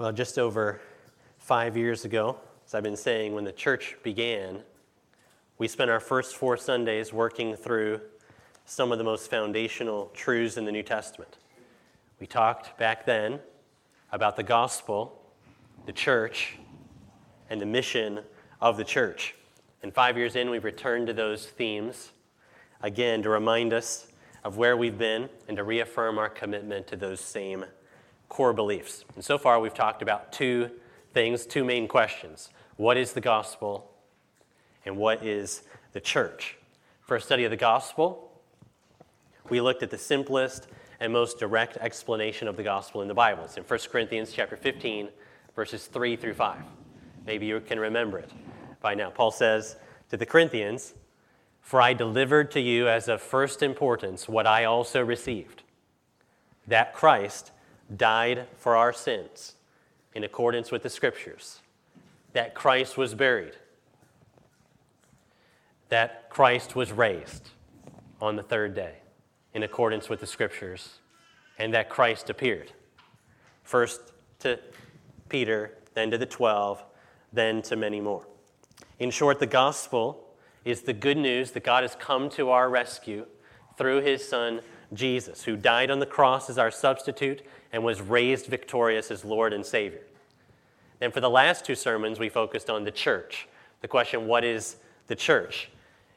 Well, just over five years ago, as I've been saying, when the church began, we spent our first four Sundays working through some of the most foundational truths in the New Testament. We talked back then about the gospel, the church, and the mission of the church. And five years in, we've returned to those themes again to remind us of where we've been and to reaffirm our commitment to those same core beliefs. And so far, we've talked about two things, two main questions. What is the gospel? And what is the church? For a study of the gospel, we looked at the simplest and most direct explanation of the gospel in the Bible. It's in 1 Corinthians chapter 15, verses 3 through 5. Maybe you can remember it by now. Paul says to the Corinthians, For I delivered to you as of first importance what I also received that Christ died for our sins in accordance with the Scriptures, that Christ was buried, that Christ was raised on the third day in accordance with the Scriptures, and that Christ appeared. First to Peter, then to the twelve, then to many more. In short, the gospel is the good news that God has come to our rescue through his Son, Jesus, who died on the cross as our substitute and was raised victorious as Lord and Savior. And for the last two sermons, we focused on the church. The question, what is the church?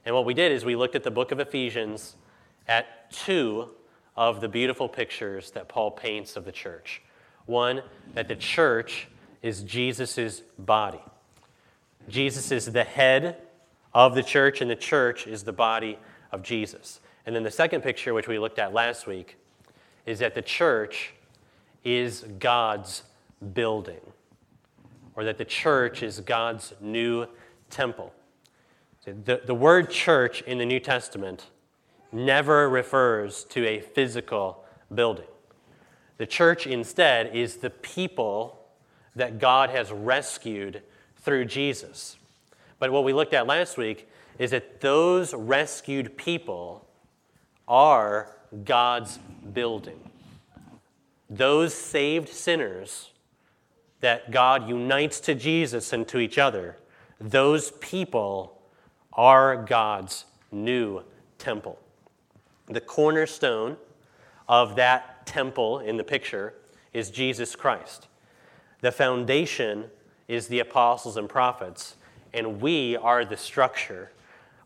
And what we did is we looked at the book of Ephesians at two of the beautiful pictures that Paul paints of the church. One, that the church is Jesus' body. Jesus is the head of the church, and the church is the body of Jesus. And then the second picture, which we looked at last week, is that the church is God's building, or that the church is God's new temple. The, the word church in the New Testament never refers to a physical building. The church instead is the people that God has rescued through Jesus. But what we looked at last week is that those rescued people are God's building. Those saved sinners that God unites to Jesus and to each other, those people are God's new temple. The cornerstone of that temple in the picture is Jesus Christ. The foundation is the apostles and prophets, and we are the structure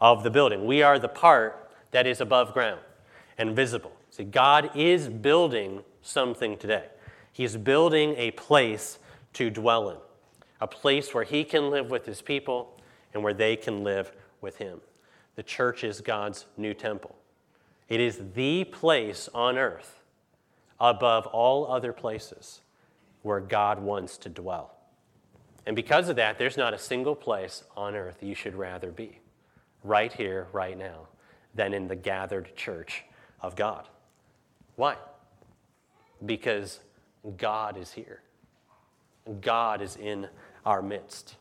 of the building. We are the part that is above ground and visible. See, God is building something today. He's building a place to dwell in, a place where He can live with His people and where they can live with Him. The church is God's new temple. It is the place on earth above all other places where God wants to dwell. And because of that, there's not a single place on earth you should rather be, right here, right now, than in the gathered church of God. Why? Because God is here. God is in our midst.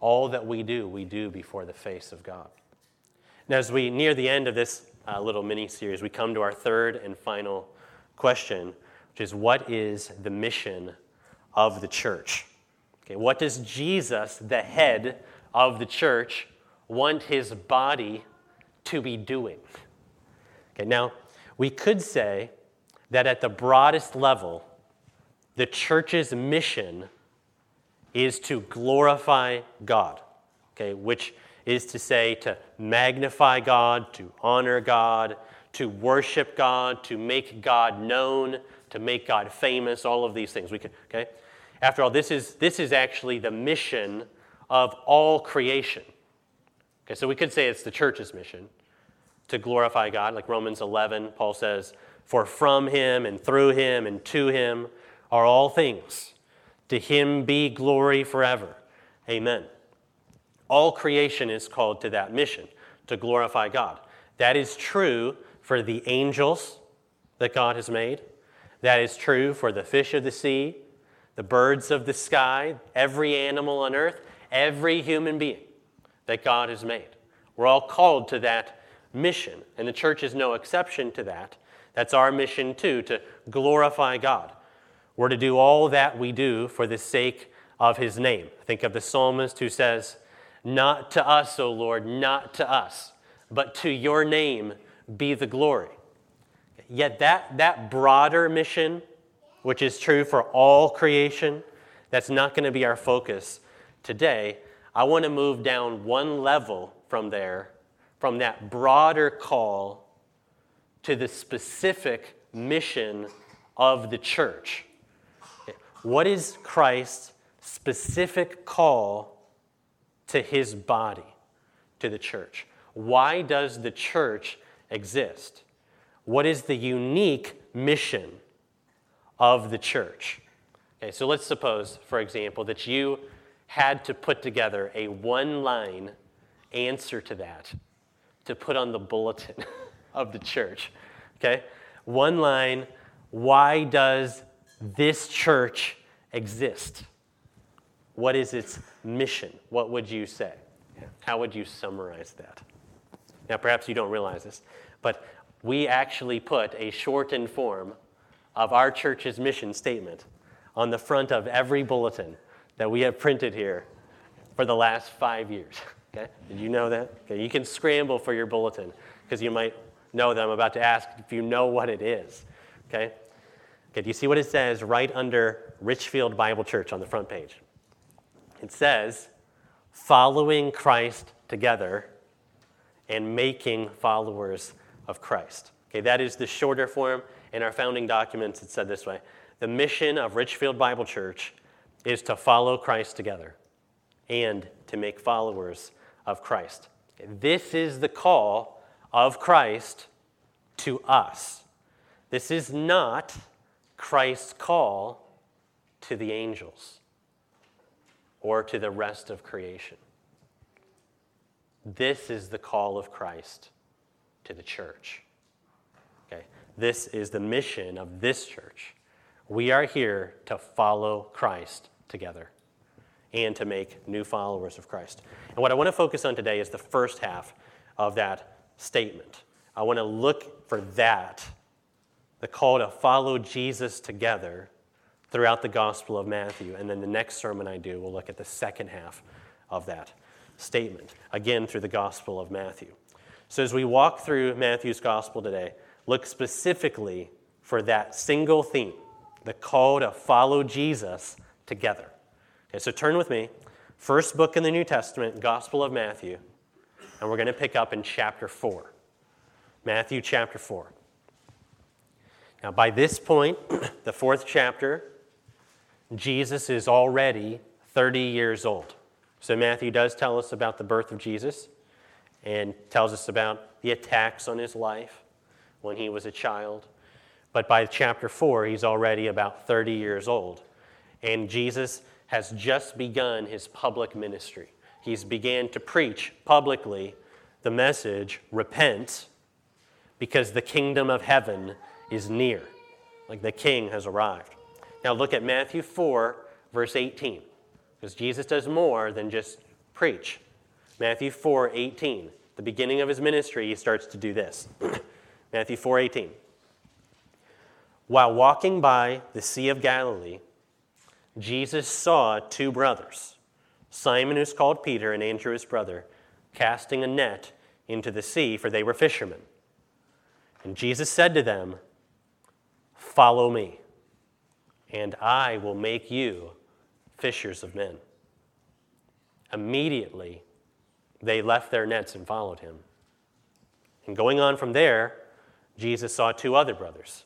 All that we do, we do before the face of God. Now, as we near the end of this uh, little mini series, we come to our third and final question, which is what is the mission of the church? Okay, what does Jesus, the head of the church, want his body to be doing? Okay, now, we could say that at the broadest level, the church's mission is to glorify God, okay, which is to say to magnify God, to honor God, to worship God, to make God known, to make God famous, all of these things. We could, okay? After all, this is, this is actually the mission of all creation. Okay, so we could say it's the church's mission to glorify God, like Romans 11, Paul says, For from him and through him and to him are all things. To him be glory forever. Amen. All creation is called to that mission, to glorify God. That is true for the angels that God has made. That is true for the fish of the sea, the birds of the sky, every animal on earth, every human being that God has made. We're all called to that mission, and the church is no exception to that. That's our mission too, to glorify God. We're to do all that we do for the sake of his name. Think of the psalmist who says, Not to us, O Lord, not to us, but to your name be the glory. Yet that, that broader mission, which is true for all creation, that's not going to be our focus today. I want to move down one level from there, from that broader call to the specific mission of the church. What is Christ's specific call to his body, to the church? Why does the church exist? What is the unique mission of the church? Okay, so let's suppose, for example, that you had to put together a one line answer to that to put on the bulletin of the church. Okay? One line why does this church exist? What is its mission? What would you say? How would you summarize that? Now, perhaps you don't realize this, but we actually put a shortened form of our church's mission statement on the front of every bulletin that we have printed here for the last five years. Okay? Did you know that? Okay, you can scramble for your bulletin because you might know that I'm about to ask if you know what it is. Okay? Okay, do you see what it says right under Richfield Bible Church on the front page? It says, following Christ together and making followers of Christ. Okay, that is the shorter form. In our founding documents, it said this way The mission of Richfield Bible Church is to follow Christ together and to make followers of Christ. This is the call of Christ to us. This is not Christ's call to the angels or to the rest of creation. This is the call of Christ to the church. Okay? This is the mission of this church. We are here to follow Christ together and to make new followers of Christ. And what I want to focus on today is the first half of that statement. I want to look for that, the call to follow Jesus together throughout the Gospel of Matthew. And then the next sermon I do, we'll look at the second half of that statement, again through the Gospel of Matthew. So, as we walk through Matthew's gospel today, look specifically for that single theme the call to follow Jesus together. Okay, so turn with me. First book in the New Testament, Gospel of Matthew, and we're going to pick up in chapter 4. Matthew chapter 4. Now, by this point, the fourth chapter, Jesus is already 30 years old. So, Matthew does tell us about the birth of Jesus and tells us about the attacks on his life when he was a child. But by chapter 4, he's already about 30 years old. And Jesus has just begun his public ministry. He's began to preach publicly the message, repent, because the kingdom of heaven is near. Like the king has arrived. Now look at Matthew 4, verse 18, because Jesus does more than just preach. Matthew 4 18. The beginning of his ministry, he starts to do this. Matthew 4 18. While walking by the Sea of Galilee, Jesus saw two brothers, Simon, who's called Peter, and Andrew, his brother, casting a net into the sea, for they were fishermen. And Jesus said to them, Follow me, and I will make you fishers of men. Immediately, they left their nets and followed him. And going on from there, Jesus saw two other brothers,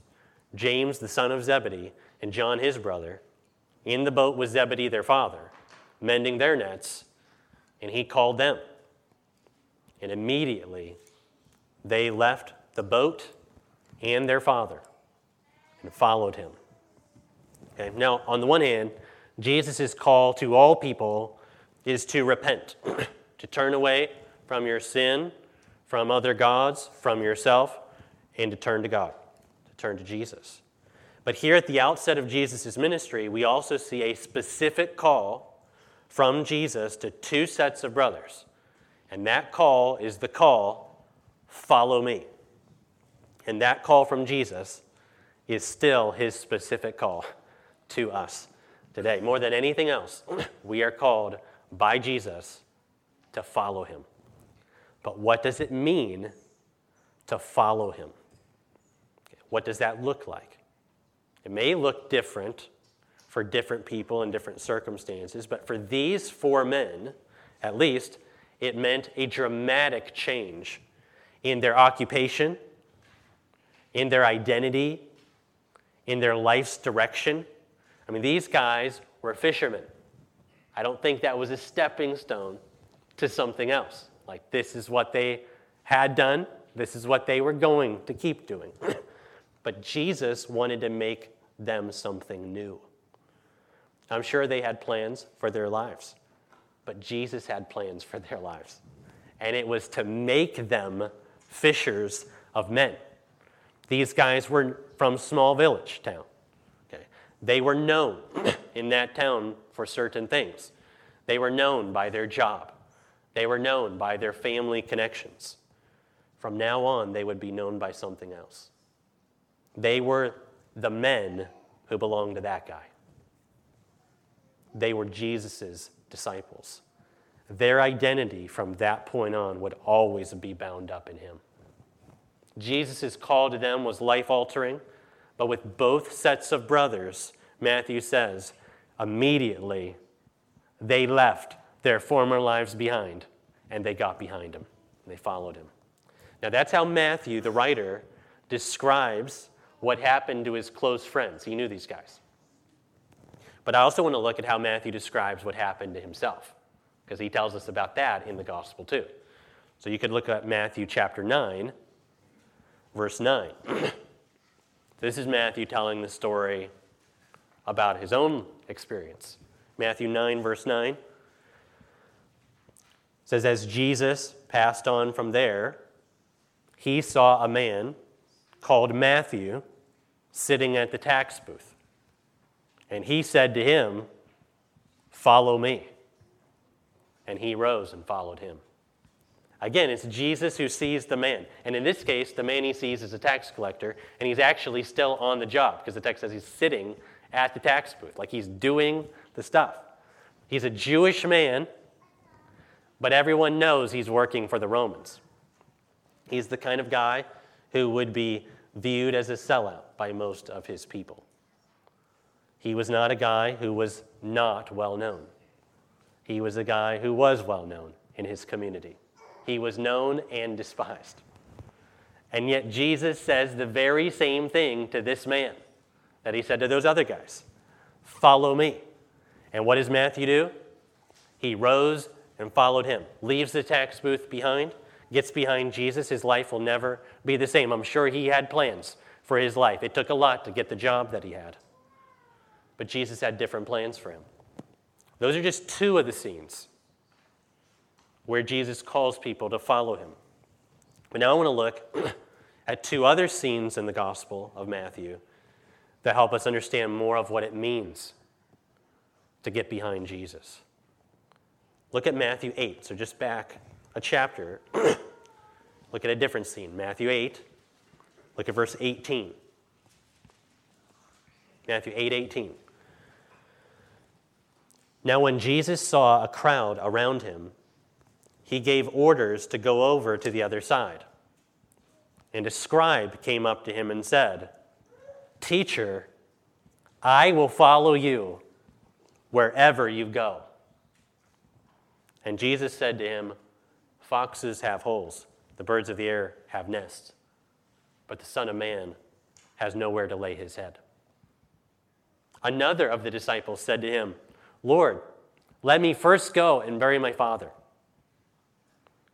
James the son of Zebedee and John his brother, in the boat was Zebedee their father, mending their nets, and he called them. And immediately they left the boat and their father and followed him. Okay, now, on the one hand, Jesus' call to all people is to repent. to turn away from your sin, from other gods, from yourself, and to turn to God, to turn to Jesus. But here at the outset of Jesus' ministry, we also see a specific call from Jesus to two sets of brothers. And that call is the call, follow me. And that call from Jesus is still his specific call, to us today. More than anything else, we are called by Jesus to follow him. But what does it mean to follow him? What does that look like? It may look different for different people in different circumstances, but for these four men, at least, it meant a dramatic change in their occupation, in their identity, in their life's direction. I mean, these guys were fishermen. I don't think that was a stepping stone to something else. Like, this is what they had done, this is what they were going to keep doing. but Jesus wanted to make them something new. I'm sure they had plans for their lives, but Jesus had plans for their lives. And it was to make them fishers of men. These guys were from small village town. Okay? They were known in that town for certain things. They were known by their job. They were known by their family connections. From now on, they would be known by something else. They were the men who belonged to that guy. They were Jesus' disciples. Their identity from that point on would always be bound up in him. Jesus' call to them was life altering, but with both sets of brothers, Matthew says, immediately they left their former lives behind and they got behind him. They followed him. Now, that's how Matthew, the writer, describes what happened to his close friends. He knew these guys. But I also want to look at how Matthew describes what happened to himself, because he tells us about that in the gospel too. So you could look at Matthew chapter 9, verse 9. this is Matthew telling the story about his own experience. Matthew 9, verse 9 says, As Jesus passed on from there, he saw a man called Matthew sitting at the tax booth. And he said to him, Follow me. And he rose and followed him. Again, it's Jesus who sees the man. And in this case, the man he sees is a tax collector, and he's actually still on the job because the text says he's sitting at the tax booth, like he's doing the stuff. He's a Jewish man, but everyone knows he's working for the Romans. He's the kind of guy who would be viewed as a sellout by most of his people. He was not a guy who was not well known. He was a guy who was well known in his community. He was known and despised. And yet, Jesus says the very same thing to this man that he said to those other guys Follow me. And what does Matthew do? He rose and followed him, leaves the tax booth behind, gets behind Jesus. His life will never be the same. I'm sure he had plans for his life. It took a lot to get the job that he had. But Jesus had different plans for him. Those are just two of the scenes where Jesus calls people to follow him. But now I want to look at two other scenes in the Gospel of Matthew that help us understand more of what it means to get behind Jesus. Look at Matthew 8. So just back a chapter. look at a different scene. Matthew 8. Look at verse 18. Matthew 8 18. Now, when Jesus saw a crowd around him, he gave orders to go over to the other side. And a scribe came up to him and said, Teacher, I will follow you wherever you go. And Jesus said to him, Foxes have holes, the birds of the air have nests, but the Son of Man has nowhere to lay his head. Another of the disciples said to him, Lord, let me first go and bury my father.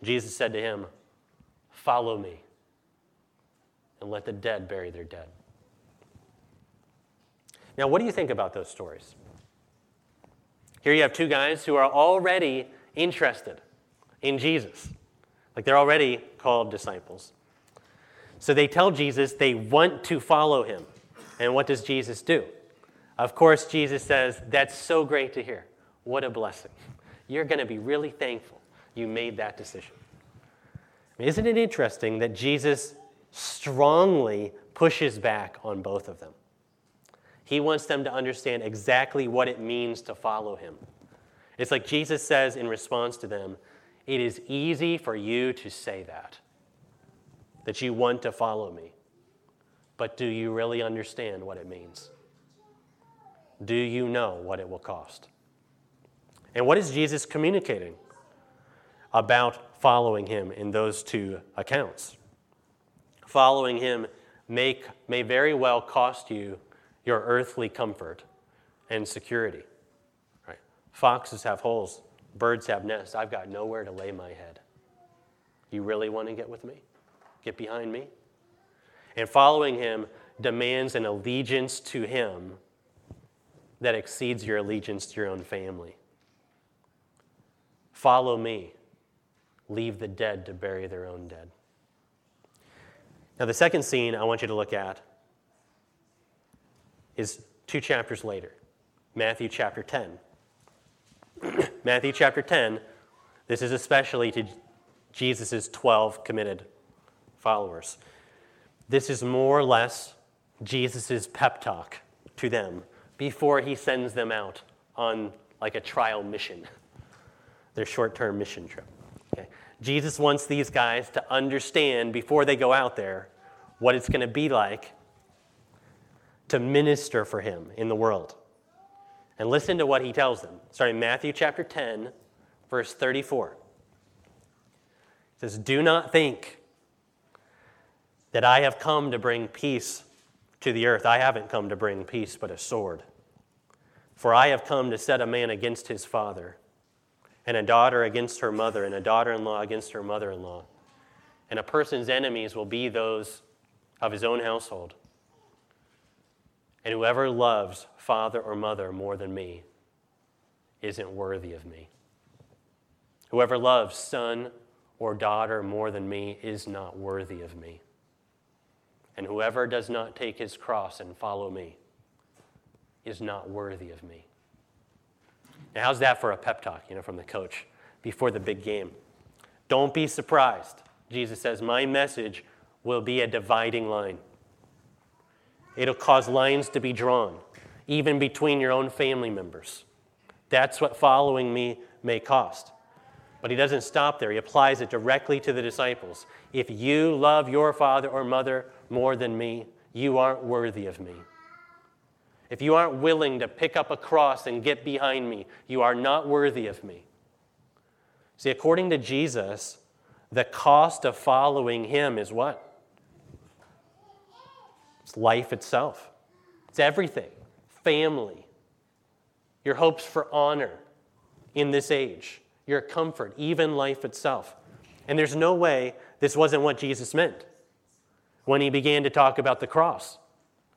Jesus said to him, Follow me, and let the dead bury their dead. Now, what do you think about those stories? Here you have two guys who are already interested in Jesus. Like they're already called disciples. So they tell Jesus they want to follow him. And what does Jesus do? Of course, Jesus says, That's so great to hear. What a blessing. You're going to be really thankful you made that decision. Isn't it interesting that Jesus strongly pushes back on both of them? He wants them to understand exactly what it means to follow him. It's like Jesus says in response to them, It is easy for you to say that, that you want to follow me. But do you really understand what it means? Do you know what it will cost? And what is Jesus communicating about following him in those two accounts? Following him may, may very well cost you your earthly comfort and security. Right? Foxes have holes, birds have nests. I've got nowhere to lay my head. You really want to get with me? Get behind me? And following him demands an allegiance to him that exceeds your allegiance to your own family. Follow me. Leave the dead to bury their own dead. Now, the second scene I want you to look at is two chapters later Matthew chapter 10. Matthew chapter 10, this is especially to Jesus' 12 committed followers. This is more or less Jesus' pep talk to them before he sends them out on like a trial mission, their short term mission trip. Okay? Jesus wants these guys to understand before they go out there what it's going to be like to minister for him in the world. And listen to what he tells them. Starting Matthew chapter 10, verse 34. It says, Do not think that I have come to bring peace to the earth. I haven't come to bring peace, but a sword. For I have come to set a man against his father, and a daughter against her mother, and a daughter in law against her mother in law. And a person's enemies will be those of his own household. And whoever loves father or mother more than me isn't worthy of me. Whoever loves son or daughter more than me is not worthy of me. And whoever does not take his cross and follow me is not worthy of me. Now, how's that for a pep talk, you know, from the coach before the big game? Don't be surprised. Jesus says, My message will be a dividing line. It'll cause lines to be drawn, even between your own family members. That's what following me may cost. But he doesn't stop there. He applies it directly to the disciples. If you love your father or mother more than me, you aren't worthy of me. If you aren't willing to pick up a cross and get behind me, you are not worthy of me. See, according to Jesus, the cost of following him is what? It's life itself, it's everything family, your hopes for honor in this age your comfort, even life itself. And there's no way this wasn't what Jesus meant when he began to talk about the cross,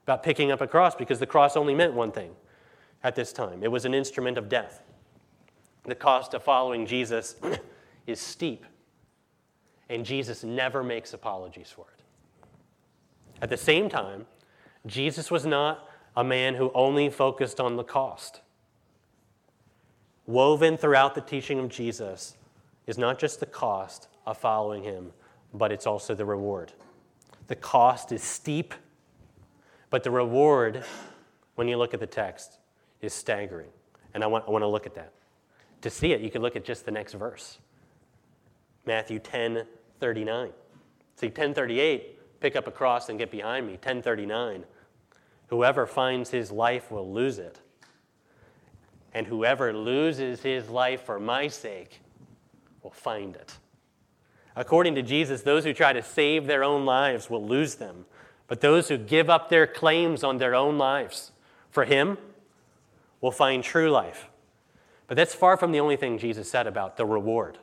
about picking up a cross, because the cross only meant one thing at this time it was an instrument of death. The cost of following Jesus is steep, and Jesus never makes apologies for it. At the same time, Jesus was not a man who only focused on the cost. Woven throughout the teaching of Jesus is not just the cost of following him, but it's also the reward. The cost is steep, but the reward, when you look at the text, is staggering. And I want, I want to look at that. To see it, you can look at just the next verse Matthew 10 39. See, 1038, pick up a cross and get behind me. 1039, whoever finds his life will lose it and whoever loses his life for my sake will find it. According to Jesus, those who try to save their own lives will lose them, but those who give up their claims on their own lives for him will find true life. But that's far from the only thing Jesus said about the reward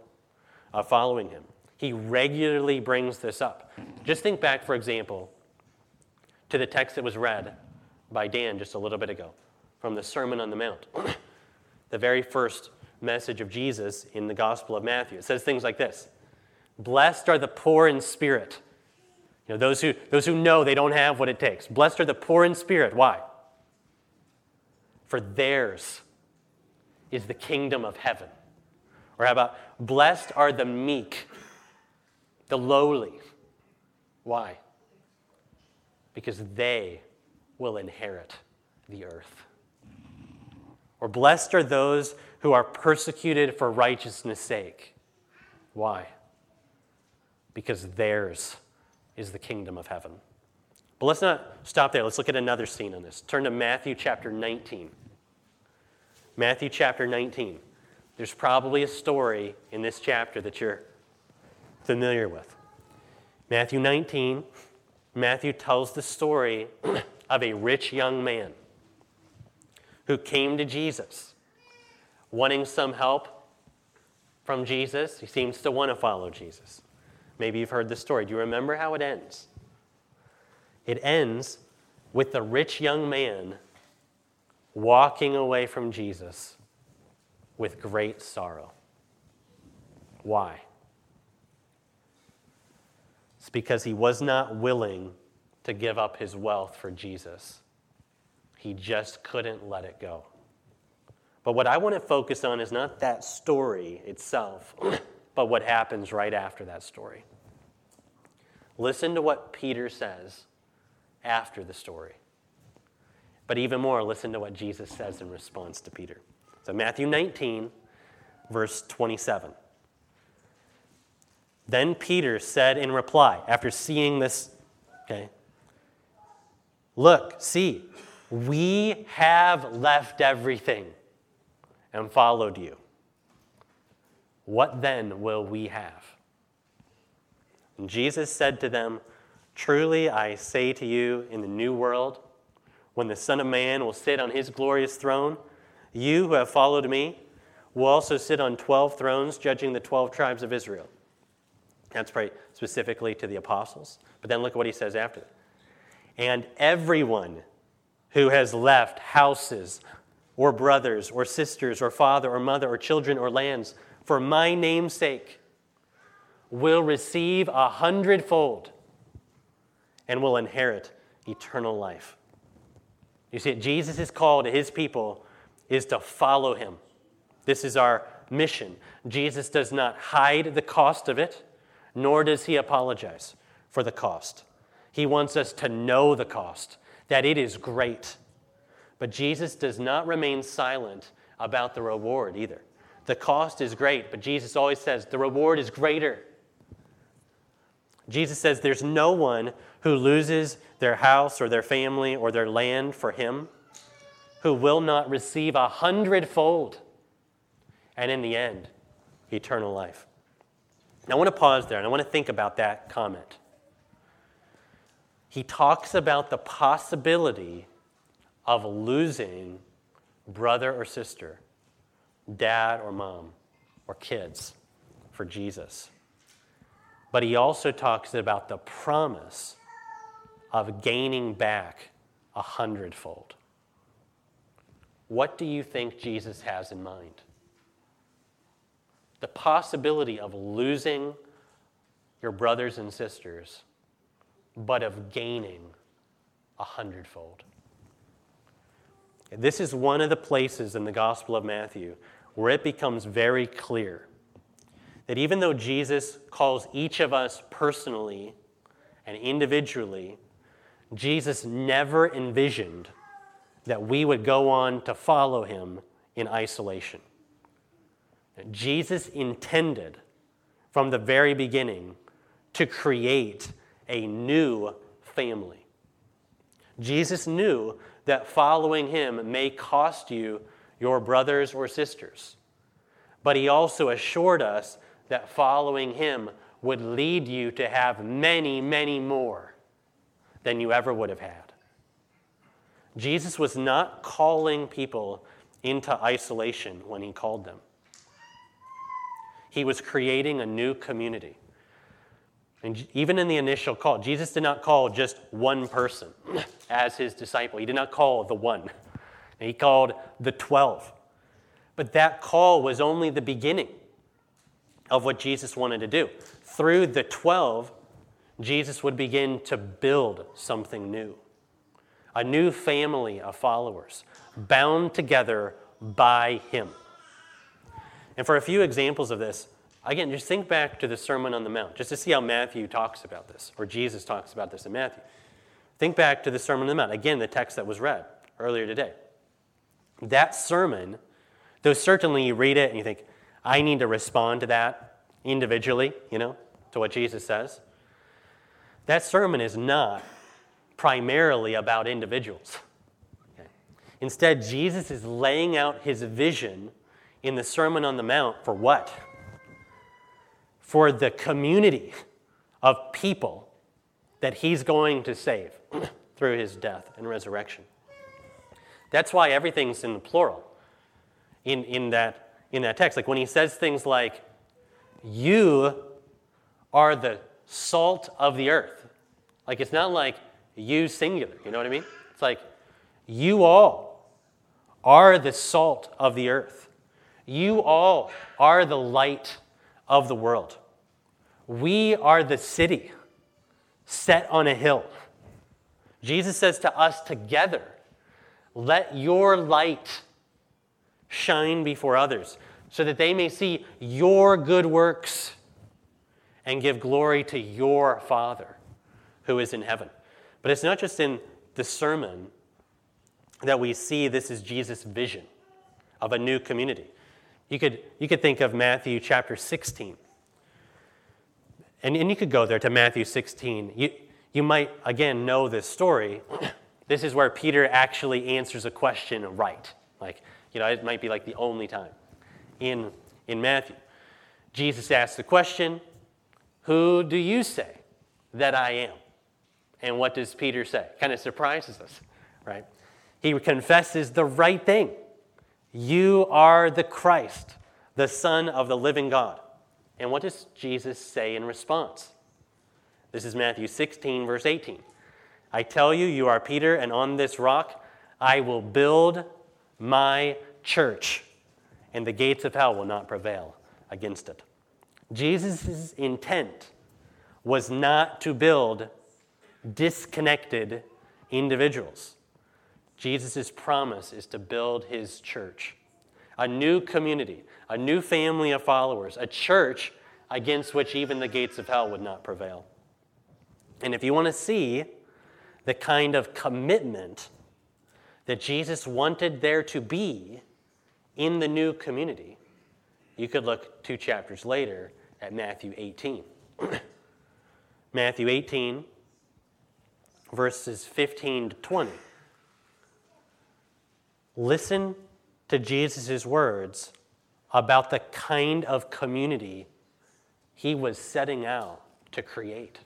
of following him. He regularly brings this up. Just think back, for example, to the text that was read by Dan just a little bit ago from the Sermon on the Mount. the very first message of Jesus in the Gospel of Matthew. It says things like this Blessed are the poor in spirit. You know, those who, those who know they don't have what it takes. Blessed are the poor in spirit. Why? For theirs is the kingdom of heaven. Or how about, blessed are the meek, the lowly. Why? Because they will inherit the earth. Or blessed are those who are persecuted for righteousness' sake. Why? Because theirs is the kingdom of heaven. But let's not stop there. Let's look at another scene on this. Turn to Matthew chapter 19. Matthew chapter 19. There's probably a story in this chapter that you're familiar with. Matthew 19, Matthew tells the story of a rich young man who came to Jesus wanting some help from Jesus. He seems to want to follow Jesus. Maybe you've heard the story. Do you remember how it ends? It ends with the rich young man walking away from Jesus with great sorrow. Why? Because he was not willing to give up his wealth for Jesus. He just couldn't let it go. But what I want to focus on is not that story itself, but what happens right after that story. Listen to what Peter says after the story. But even more, listen to what Jesus says in response to Peter. So, Matthew 19, verse 27. Then Peter said in reply, after seeing this, okay, look, see, we have left everything and followed you. What then will we have? And Jesus said to them, Truly I say to you, in the new world, when the Son of Man will sit on his glorious throne, you who have followed me will also sit on 12 thrones, judging the 12 tribes of Israel. That's pretty specifically to the apostles. But then look at what he says after that. And everyone who has left houses or brothers or sisters or father or mother or children or lands for my name's sake will receive a hundredfold and will inherit eternal life. You see, Jesus' call to his people is to follow him. This is our mission. Jesus does not hide the cost of it, nor does he apologize for the cost. He wants us to know the cost, that it is great. But Jesus does not remain silent about the reward either. The cost is great, but Jesus always says the reward is greater. Jesus says there's no one who loses their house or their family or their land for him who will not receive a hundredfold and in the end, eternal life. Now, I want to pause there and I want to think about that comment. He talks about the possibility of losing brother or sister, dad or mom, or kids for Jesus. But he also talks about the promise of gaining back a hundredfold. What do you think Jesus has in mind? The possibility of losing your brothers and sisters, but of gaining a hundredfold. This is one of the places in the Gospel of Matthew where it becomes very clear that even though Jesus calls each of us personally and individually, Jesus never envisioned that we would go on to follow him in isolation. Jesus intended from the very beginning to create a new family. Jesus knew that following him may cost you your brothers or sisters, but he also assured us that following him would lead you to have many, many more than you ever would have had. Jesus was not calling people into isolation when he called them. He was creating a new community. And even in the initial call, Jesus did not call just one person as his disciple. He did not call the one, he called the 12. But that call was only the beginning of what Jesus wanted to do. Through the 12, Jesus would begin to build something new a new family of followers bound together by Him. And for a few examples of this, again, just think back to the Sermon on the Mount, just to see how Matthew talks about this, or Jesus talks about this in Matthew. Think back to the Sermon on the Mount, again, the text that was read. earlier today. That sermon, though certainly you read it and you think, I need to respond to that individually, you know, to what Jesus says. That sermon is not primarily about individuals. Okay? Instead, Jesus is laying out his vision in the Sermon on the Mount for what? For the community of people that he's going to save through his death and resurrection. That's why everything's in the plural in, in, that, in that text. Like when he says things like, You are the salt of the earth. Like it's not like you singular, you know what I mean? It's like you all are the salt of the earth. You all are the light of the world. We are the city set on a hill. Jesus says to us together, let your light shine before others so that they may see your good works and give glory to your Father who is in heaven. But it's not just in the sermon that we see this is Jesus' vision of a new community. You could, you could think of Matthew chapter 16. And, and you could go there to Matthew 16. You, you might, again, know this story. This is where Peter actually answers a question right. Like, you know, it might be like the only time in, in Matthew. Jesus asks the question, Who do you say that I am? And what does Peter say? Kind of surprises us, right? He confesses the right thing. You are the Christ, the Son of the living God. And what does Jesus say in response? This is Matthew 16, verse 18. I tell you, you are Peter, and on this rock I will build my church, and the gates of hell will not prevail against it. Jesus' intent was not to build disconnected individuals. Jesus' promise is to build his church, a new community, a new family of followers, a church against which even the gates of hell would not prevail. And if you want to see the kind of commitment that Jesus wanted there to be in the new community, you could look two chapters later at Matthew 18. Matthew 18, verses 15 to 20. Listen to Jesus' words about the kind of community he was setting out to create.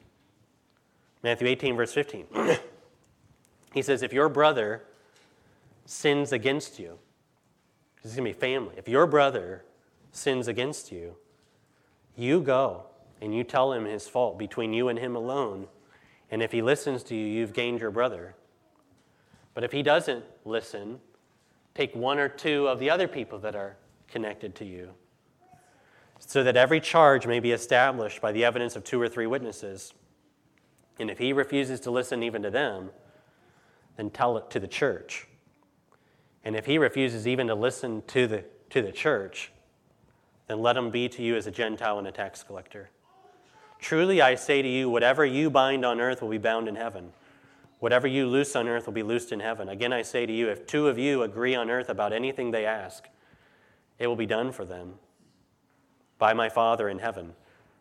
Matthew 18, verse 15. he says, If your brother sins against you, this is going to be family. If your brother sins against you, you go and you tell him his fault between you and him alone. And if he listens to you, you've gained your brother. But if he doesn't listen, take one or two of the other people that are connected to you, so that every charge may be established by the evidence of two or three witnesses. And if he refuses to listen even to them, then tell it to the church. And if he refuses even to listen to the, to the church, then let him be to you as a Gentile and a tax collector. Truly I say to you, whatever you bind on earth will be bound in heaven. Whatever you loose on earth will be loosed in heaven. Again, I say to you, if two of you agree on earth about anything they ask, it will be done for them by my Father in heaven.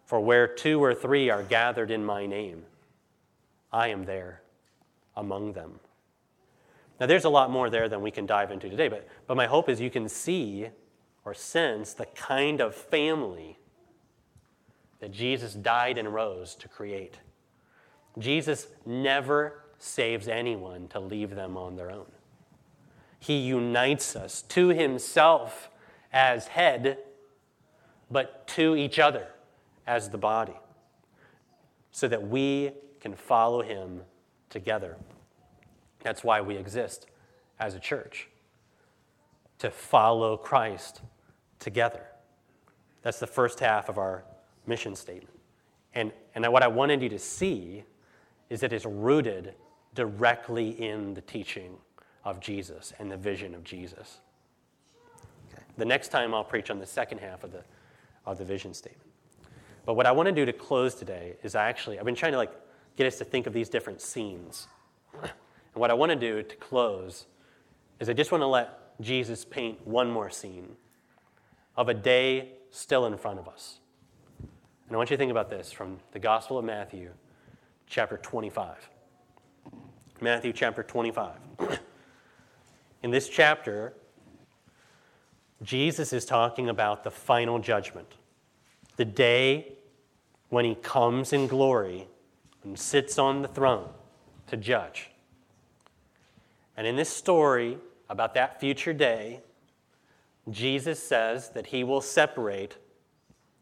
For where two or three are gathered in my name, I am there among them. Now, there's a lot more there than we can dive into today, but, but my hope is you can see or sense the kind of family that Jesus died and rose to create. Jesus never saves anyone to leave them on their own. He unites us to himself as head, but to each other as the body, so that we can follow him together. That's why we exist as a church, to follow Christ together. That's the first half of our mission statement. And, and what I wanted you to see is that it's rooted directly in the teaching of Jesus and the vision of Jesus. Okay. The next time I'll preach on the second half of the, of the vision statement. But what I want to do to close today is I actually, I've been trying to like get us to think of these different scenes. And what I want to do to close is I just want to let Jesus paint one more scene of a day still in front of us. And I want you to think about this from the Gospel of Matthew, chapter 25. Matthew chapter 25. in this chapter, Jesus is talking about the final judgment, the day when he comes in glory and sits on the throne to judge. And in this story about that future day, Jesus says that he will separate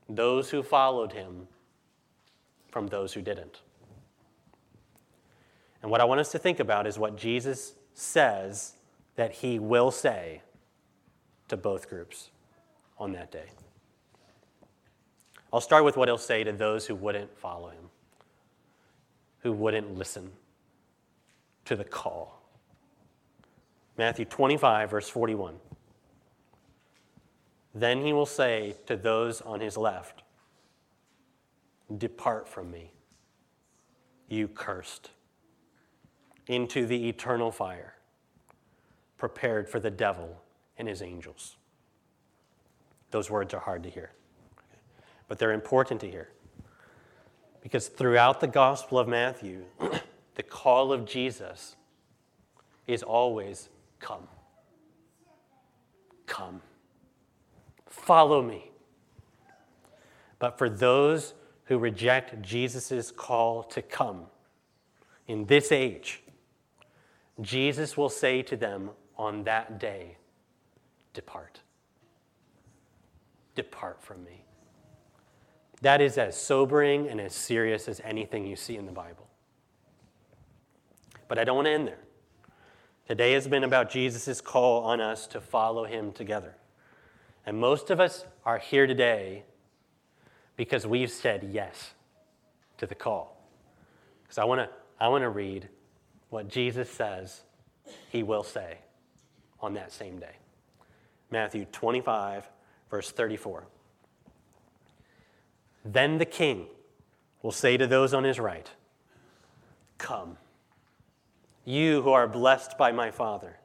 those who followed him from those who didn't. And what I want us to think about is what Jesus says that he will say to both groups on that day. I'll start with what he'll say to those who wouldn't follow him, who wouldn't listen to the call. Matthew 25, verse 41. Then he will say to those on his left, Depart from me, you cursed, into the eternal fire prepared for the devil and his angels. Those words are hard to hear, but they're important to hear. Because throughout the Gospel of Matthew, the call of Jesus is always come. Come. Follow me. But for those who reject Jesus' call to come in this age, Jesus will say to them on that day, Depart. Depart from me. That is as sobering and as serious as anything you see in the Bible. But I don't want to end there. Today has been about Jesus' call on us to follow him together. And most of us are here today because we've said yes to the call. Because I want to I want to read what Jesus says he will say on that same day. Matthew 25, verse 34. Then the king will say to those on his right, Come, you who are blessed by my Father,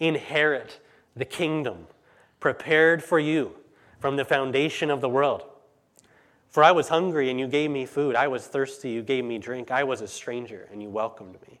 inherit the kingdom prepared for you from the foundation of the world. For I was hungry, and you gave me food. I was thirsty, you gave me drink. I was a stranger, and you welcomed me.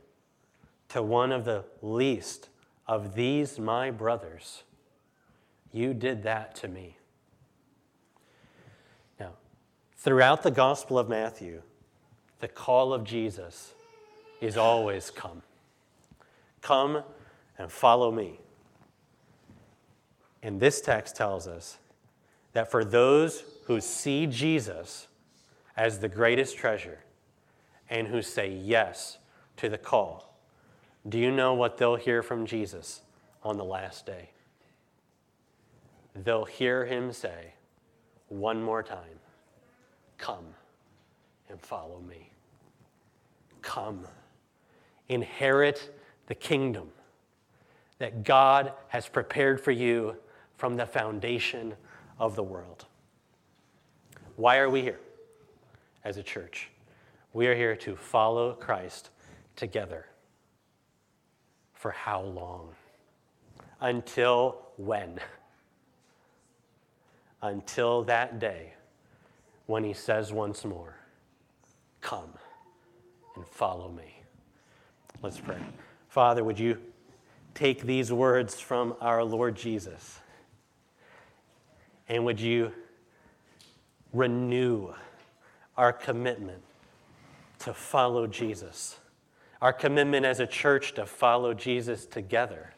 to one of the least of these my brothers, you did that to me. Now, throughout the Gospel of Matthew, the call of Jesus is always come. Come and follow me. And this text tells us that for those who see Jesus as the greatest treasure and who say yes to the call, do you know what they'll hear from Jesus on the last day? They'll hear him say one more time, Come and follow me. Come, inherit the kingdom that God has prepared for you from the foundation of the world. Why are we here as a church? We are here to follow Christ together. For how long? Until when? Until that day when he says once more, Come and follow me. Let's pray. Father, would you take these words from our Lord Jesus? And would you renew our commitment to follow Jesus, our commitment as a church to follow Jesus together?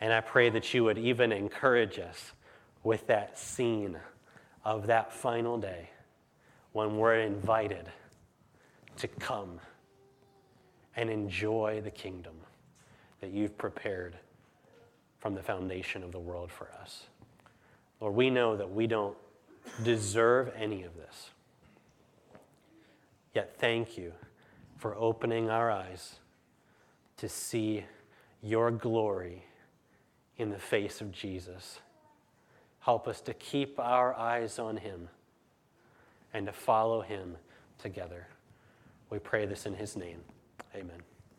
And I pray that you would even encourage us with that scene of that final day when we're invited to come and enjoy the kingdom. that you've prepared from the foundation of the world for us. Lord, we know that we don't deserve any of this. Yet thank you for opening our eyes to see your glory in the face of Jesus. Help us to keep our eyes on him and to follow him together. We pray this in his name. Amen.